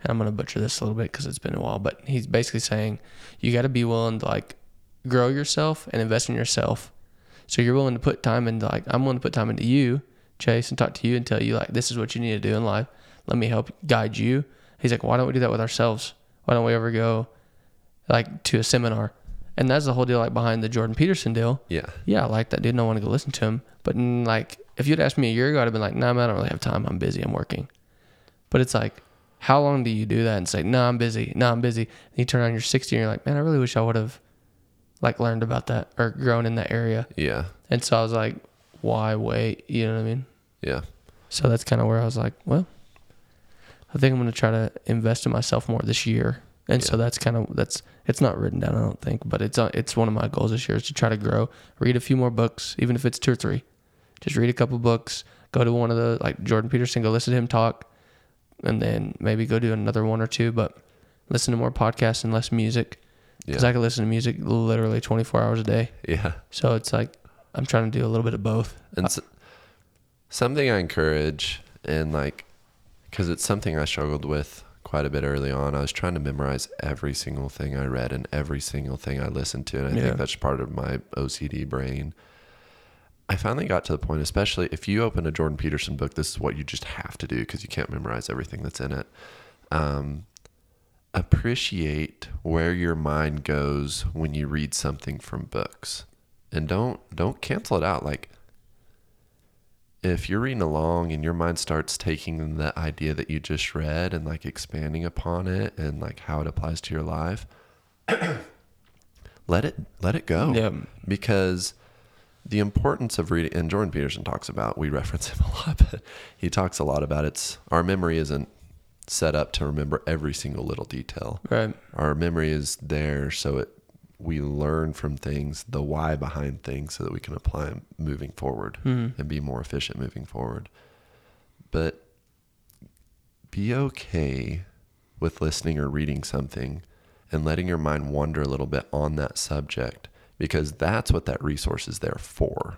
And I'm gonna butcher this a little bit because it's been a while, but he's basically saying you got to be willing to like grow yourself and invest in yourself. So you're willing to put time into like I'm willing to put time into you, Chase, and talk to you and tell you like this is what you need to do in life. Let me help guide you. He's like, why don't we do that with ourselves? Why don't we ever go like to a seminar? And that's the whole deal like behind the Jordan Peterson deal Yeah. yeah, I like that dude. and I want to go listen to him. But like, if you'd asked me a year ago, I'd have been like, nah, man, I don't really have time. I'm busy. I'm working. But it's like, how long do you do that and say, no, I'm busy. No, I'm busy. And you turn on your 60 and you're like, man, I really wish I would have like learned about that or grown in that area. Yeah. And so I was like, why wait? You know what I mean? Yeah. So that's kind of where I was like, well, I think I'm going to try to invest in myself more this year. And so that's kind of that's it's not written down, I don't think, but it's uh, it's one of my goals this year is to try to grow, read a few more books, even if it's two or three. Just read a couple books, go to one of the like Jordan Peterson, go listen to him talk, and then maybe go do another one or two, but listen to more podcasts and less music because Yeah. I can listen to music literally 24 hours a day. Yeah. So it's like I'm trying to do a little bit of both. And s- something I encourage and like, because it's something I struggled with quite a bit early on. I was trying to memorize every single thing I read and every single thing I listened to. And I Yeah. think that's part of my OCD brain. I finally got to the point, especially if you open a Jordan Peterson book, this is what you just have to do because you can't memorize everything that's in it. Um, appreciate where your mind goes when you read something from books, and don't don't cancel it out. Like if you're reading along and your mind starts taking the idea that you just read and like expanding upon it and like how it applies to your life, let it let it go Yeah. because the importance of reading and Jordan Peterson talks about we reference him a lot but he talks a lot about it's our memory isn't set up to remember every single little detail Right. our memory is there so it we learn from things the why behind things so that we can apply them moving forward Mhm. and be more efficient moving forward but be okay with listening or reading something and letting your mind wander a little bit on that subject because that's what that resource is there for.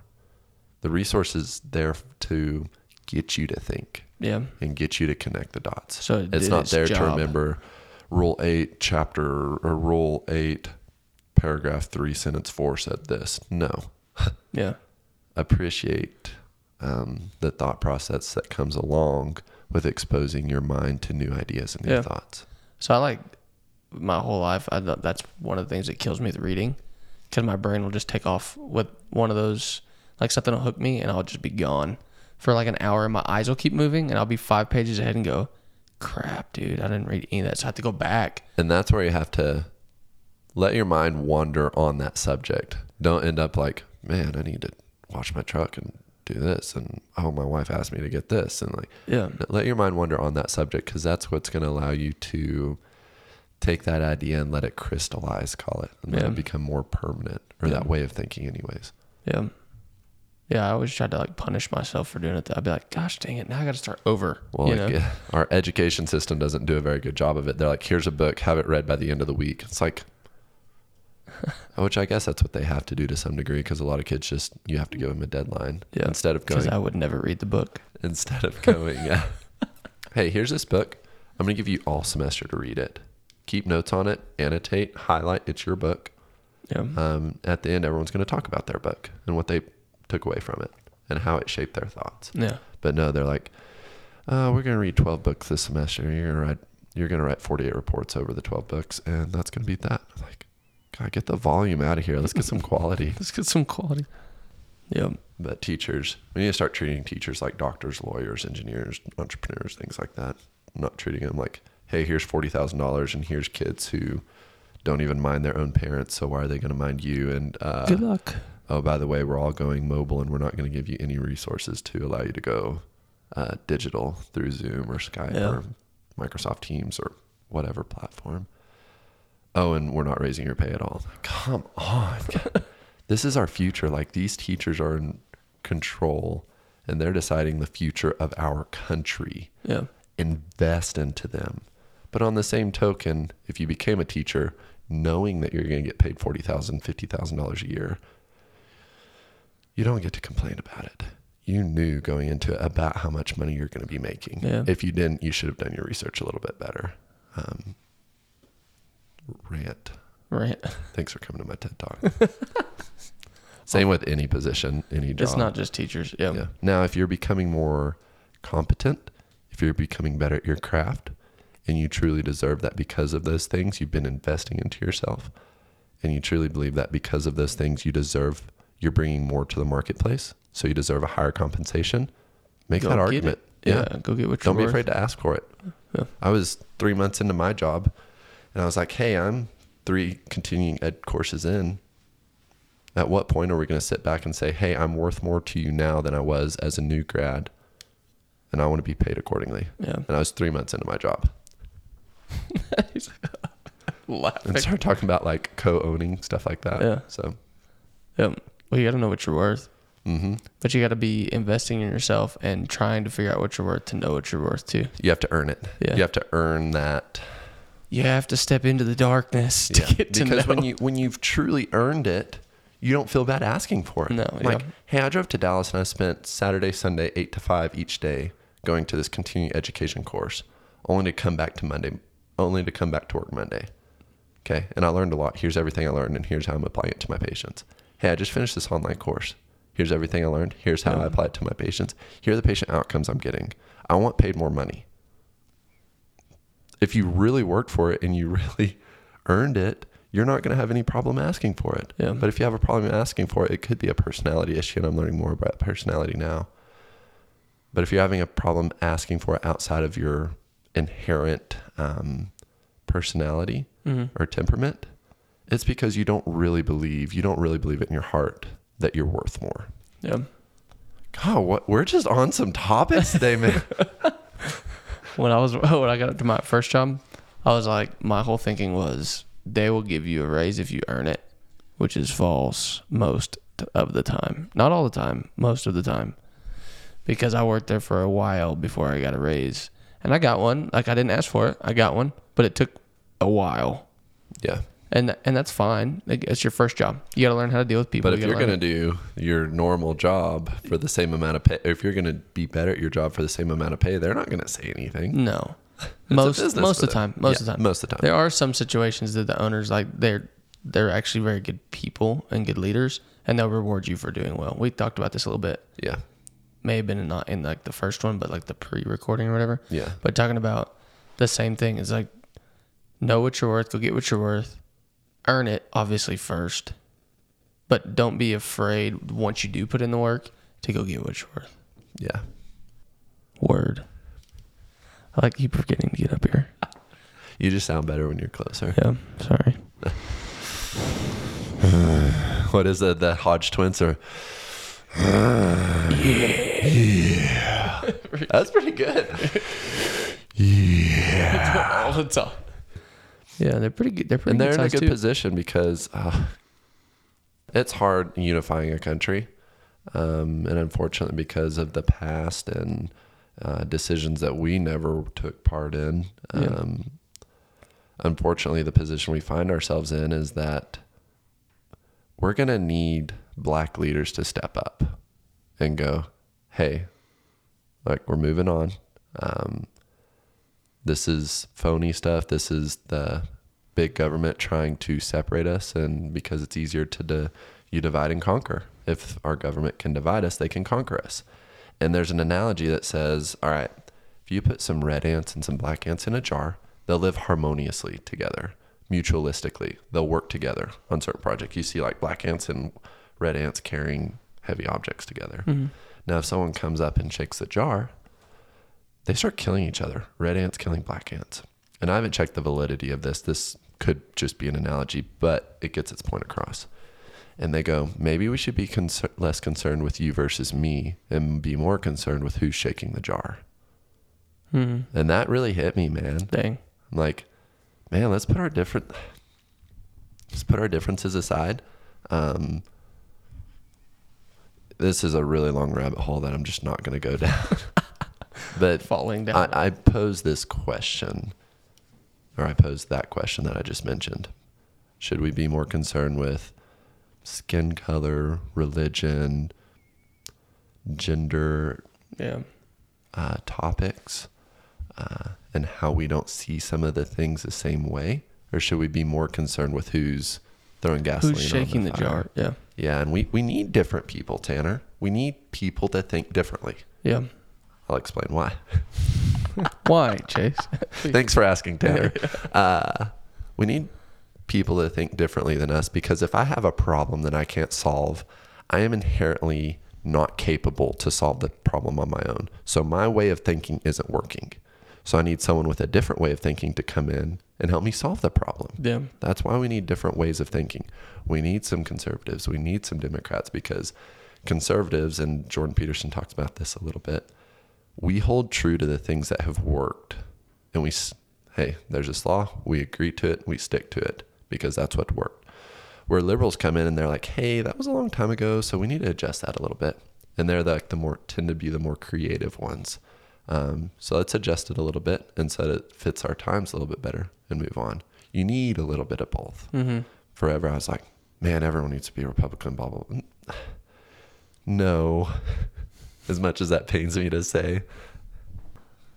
The resource is there to get you to think Yeah. and get you to connect the dots. So it it's not its there to remember rule 8 chapter or rule 8 paragraph 3 sentence 4 said this. No. Yeah. Appreciate um, the thought process that comes along with exposing your mind to new ideas and new Yeah. thoughts. So I like my whole life. I that's one of the things that kills me with reading, because my brain will just take off with one of those like something will hook me and I'll just be gone for like an hour and my eyes will keep moving and I'll be five pages ahead and go, crap, dude, I didn't read any of that, so I have to go back. And that's where you have to let your mind wander on that subject. Don't end up like, man, I need to wash my truck and do this. And oh, my wife asked me to get this. And like, Yeah. let your mind wander on that subject because that's what's going to allow you to take that idea and let it crystallize, call it, and let Yeah. it become more permanent or Yeah. that way of thinking, anyways. Yeah. Yeah, I always tried to like punish myself for doing it. I'd be like, gosh dang it, now I got to start over. Well, like, yeah, our education system doesn't do a very good job of it. They're like, here's a book, have it read by the end of the week. It's like, which I guess that's what they have to do to some degree because a lot of kids just, you have to give them a deadline Yeah, instead of Because going, I would never read the book. instead of going, yeah, hey, here's this book. I'm going to give you all semester to read it. Keep notes on it, annotate, highlight. It's your book. Yeah. Um, at the end, everyone's going to talk about their book and what they took away from it and how it shaped their thoughts. yeah. But no, they're like, uh, we're going to read 12 books this semester. You're going to write, you're going to write 48 reports over the 12 books, and that's going to be that. Like, God, get the volume out of here. Let's get some quality. Let's get some quality. Yeah. But teachers, we need to start treating teachers like doctors, lawyers, engineers, entrepreneurs, things like that. Not treating them like, hey, here's forty thousand dollars, and here's kids who don't even mind their own parents. So why are they going to mind you? And uh, Good luck. oh, by the way, we're all going mobile, and we're not going to give you any resources to allow you to go uh, digital through Zoom or Skype Yeah. or Microsoft Teams or whatever platform. Oh, and we're not raising your pay at all. Come on. this is our future. Like these teachers are in control and they're deciding the future of our country. Yeah. Invest into them. But on the same token, if you became a teacher knowing that you're going to get paid $40,000, $50,000 a year, you don't get to complain about it. You knew going into it about how much money you're going to be making. Yeah. If you didn't, you should have done your research a little bit better. Um, rant. Rant. Thanks for coming to my TED Talk. Same with any position, any job. It's not just teachers. Yeah. Yeah. Now, if you're becoming more competent, if you're becoming better at your craft, and you truly deserve that because of those things, you've been investing into yourself, and you truly believe that because of those things, you deserve, you're bringing more to the marketplace, so you deserve a higher compensation. Make Go that argument. it. Yeah. Go get what you want. Don't be afraid to ask for it. Yeah. I was three months into my job, and I was like, "Hey, I'm three continuing ed courses in. At what point are we going to sit back and say, "Hey, I'm worth more to you now than I was as a new grad, and I want to be paid accordingly"? Yeah. And I was three months into my job, Laughing. and start talking about like co-owning stuff like that. Yeah. So, Yeah. Well, you got to know what you're worth, Mm-hmm. but you got to be investing in yourself and trying to figure out what you're worth to know what you're worth too. you have to earn it. Yeah. You have to earn that. You have to step into the darkness to Yeah. get to because know. when you when you've truly earned it, you don't feel bad asking for it. No, like yeah. hey, I drove to Dallas and I spent Saturday, Sunday, eight to five each day going to this continuing education course. only to come back to Monday, only to come back to work Monday. Okay. And I learned a lot. Here's everything I learned, and here's how I'm applying it to my patients. Hey, I just finished this online course. Here's everything I learned. Here's how I apply it to my patients. Here are the patient outcomes I'm getting. I want paid more money. If you really worked for it and you really earned it, you're not going to have any problem asking for it. Yeah. But if you have a problem asking for it, it could be a personality issue, and I'm learning more about personality now. But if you're having a problem asking for it outside of your inherent um, personality or temperament, it's because you don't really believe, you don't really believe it in your heart that you're worth more. Yeah. God, what we're just on some topics today, man. When I was when I got to my first job, I was like, my whole thinking was they will give you a raise if you earn it, which is false most of the time. Not all the time, most of the time. Because I worked there for a while before I got a raise. And I got one. Like I didn't ask for it. I got one, but it took a while. yeah. And and that's fine. Like, It's your first job. You got to learn how to deal with people. But if You you're going to learn- do your normal job for the same amount of pay, if you're going to be better at your job for the same amount of pay, they're not going to say anything. no. Most most of the time. Most Yeah, of the time. most of the time. There are some situations that the owners like they're they're actually very good people and good leaders, and they'll reward you for doing well. We talked about this a little bit. Yeah. May have been not in like the first one, but like the pre-recording or whatever. Yeah. But talking about the same thing is like know what you're worth, go get what you're worth, earn it obviously first, but don't be afraid once you do put in the work to go get what you're worth. Yeah. Word. I like you forgetting to get up here. You just sound better when you're closer. Yeah, sorry. What is it? The Hodge twins are. yeah. That's pretty good. Yeah. All the time. Yeah, they're pretty good. They're pretty and they're in a good too. position because uh, it's hard unifying a country, um, and unfortunately, because of the past and uh, decisions that we never took part in, Yeah. um, unfortunately, the position we find ourselves in is that we're gonna need black leaders to step up and go, "Hey, like we're moving on." Um, this is phony stuff. This is the big government trying to separate us, and because it's easier to di- you divide and conquer. If our government can divide us, they can conquer us. And there's an analogy that says, all right, if you put some red ants and some black ants in a jar, they'll live harmoniously together, mutualistically. They'll work together on certain projects. You see like black ants and red ants carrying heavy objects together. Mm-hmm. Now, if someone comes up and shakes the jar, they start killing each other. Red ants killing black ants. And I haven't checked the validity of this. This could just be an analogy, but it gets its point across. And they go, maybe we should be concer- less concerned with you versus me and be more concerned with who's shaking the jar. Mhm. And that really hit me, man. Dang. I'm like, man, let's put our different, let's put our differences aside. Um, this is a really long rabbit hole that I'm just not going to go down. but Falling down. I, I pose this question, or I pose that question that I just mentioned. Should we be more concerned with skin color, religion, gender yeah. uh, topics, uh, and how we don't see some of the things the same way? Or should we be more concerned with who's throwing gasoline Who's shaking the, fire? jar? Yeah. Yeah, and we, we need different people, Tanner. We need people that think differently. Yeah. I'll explain why. Why, Chase? Thanks for asking, Tanner. Uh, we need people to think differently than us because if I have a problem that I can't solve, I am inherently not capable to solve the problem on my own. So my way of thinking isn't working. So I need someone with a different way of thinking to come in and help me solve the problem. yeah. That's why we need different ways of thinking. We need some conservatives. We need some Democrats because conservatives, and Jordan Peterson talks about this a little bit, we hold true to the things that have worked. And we, hey, there's this law. We agree to it. We stick to it because that's what worked. Where liberals come in and they're like, hey, that was a long time ago. So we need to adjust that a little bit. And they're like the more, tend to be the more creative ones. Um, so let's adjust it a little bit and so that it fits our times a little bit better and move on. You need a little bit of both. Mm-hmm. Forever, I was like, man, everyone needs to be a Republican, blah, blah, blah. No, as much as that pains me to say.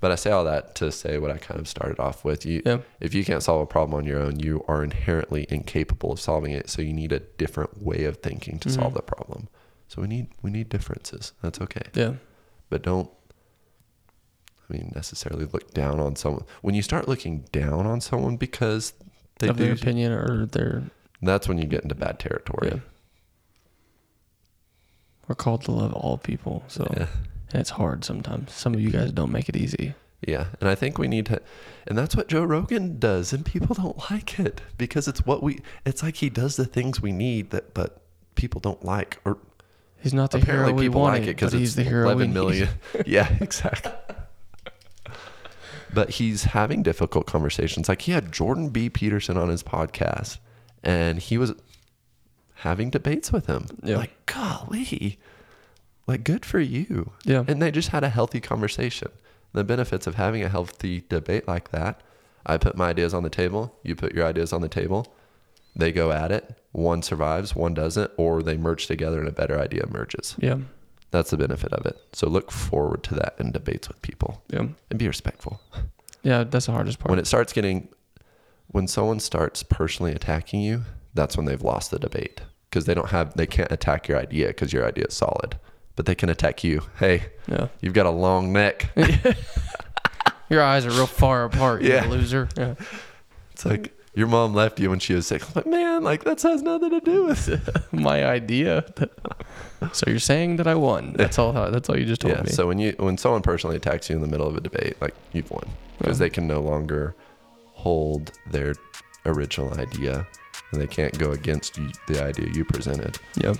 But I say all that to say what I kind of started off with. You, Yeah. if you can't solve a problem on your own, you are inherently incapable of solving it. So you need a different way of thinking to solve Mhm. the problem. So we need we need differences. That's okay. Yeah. But don't I mean necessarily look down on someone. When you start looking down on someone because they of do their opinion or their that's when you get into bad territory. yeah. We're called to love all people, so Yeah. and it's hard sometimes. Some of you guys don't make it easy. Yeah, and I think we need to, and that's what Joe Rogan does, and people don't like it because it's what we. It's like he does the things we need that, but people don't like, or He's not the apparently hero we people wanted, like it because but he's the hero we eleven need. million. yeah, exactly. but he's having difficult conversations. Like he had Jordan B. Peterson on his podcast, and he was having debates with him. Yeah. Like, golly, like good for you. Yeah. And they just had a healthy conversation. The benefits of having a healthy debate like that I put my ideas on the table, you put your ideas on the table, they go at it. One survives, one doesn't, or they merge together and a better idea emerges. Yeah. That's the benefit of it. So look forward to that in debates with people Yeah. and be respectful. Yeah. That's the hardest part. When it starts getting, when someone starts personally attacking you, that's when they've lost the debate because they don't have, they can't attack your idea because your idea is solid, but they can attack you. Hey, yeah. you've got a long neck. Your eyes are real far apart, you Yeah. loser. Yeah. It's like your mom left you when she was sick. I'm like, man, like that has nothing to do with it. My idea. so you're saying that I won. That's all that's all you just told Yeah. me. So when you when someone personally attacks you in the middle of a debate, like you've won because Yeah. they can no longer hold their original idea and they can't go against the idea you presented. Yep.